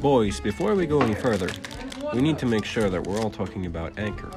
Boys, before we go any further, we need to make sure that we're all talking about Anchor.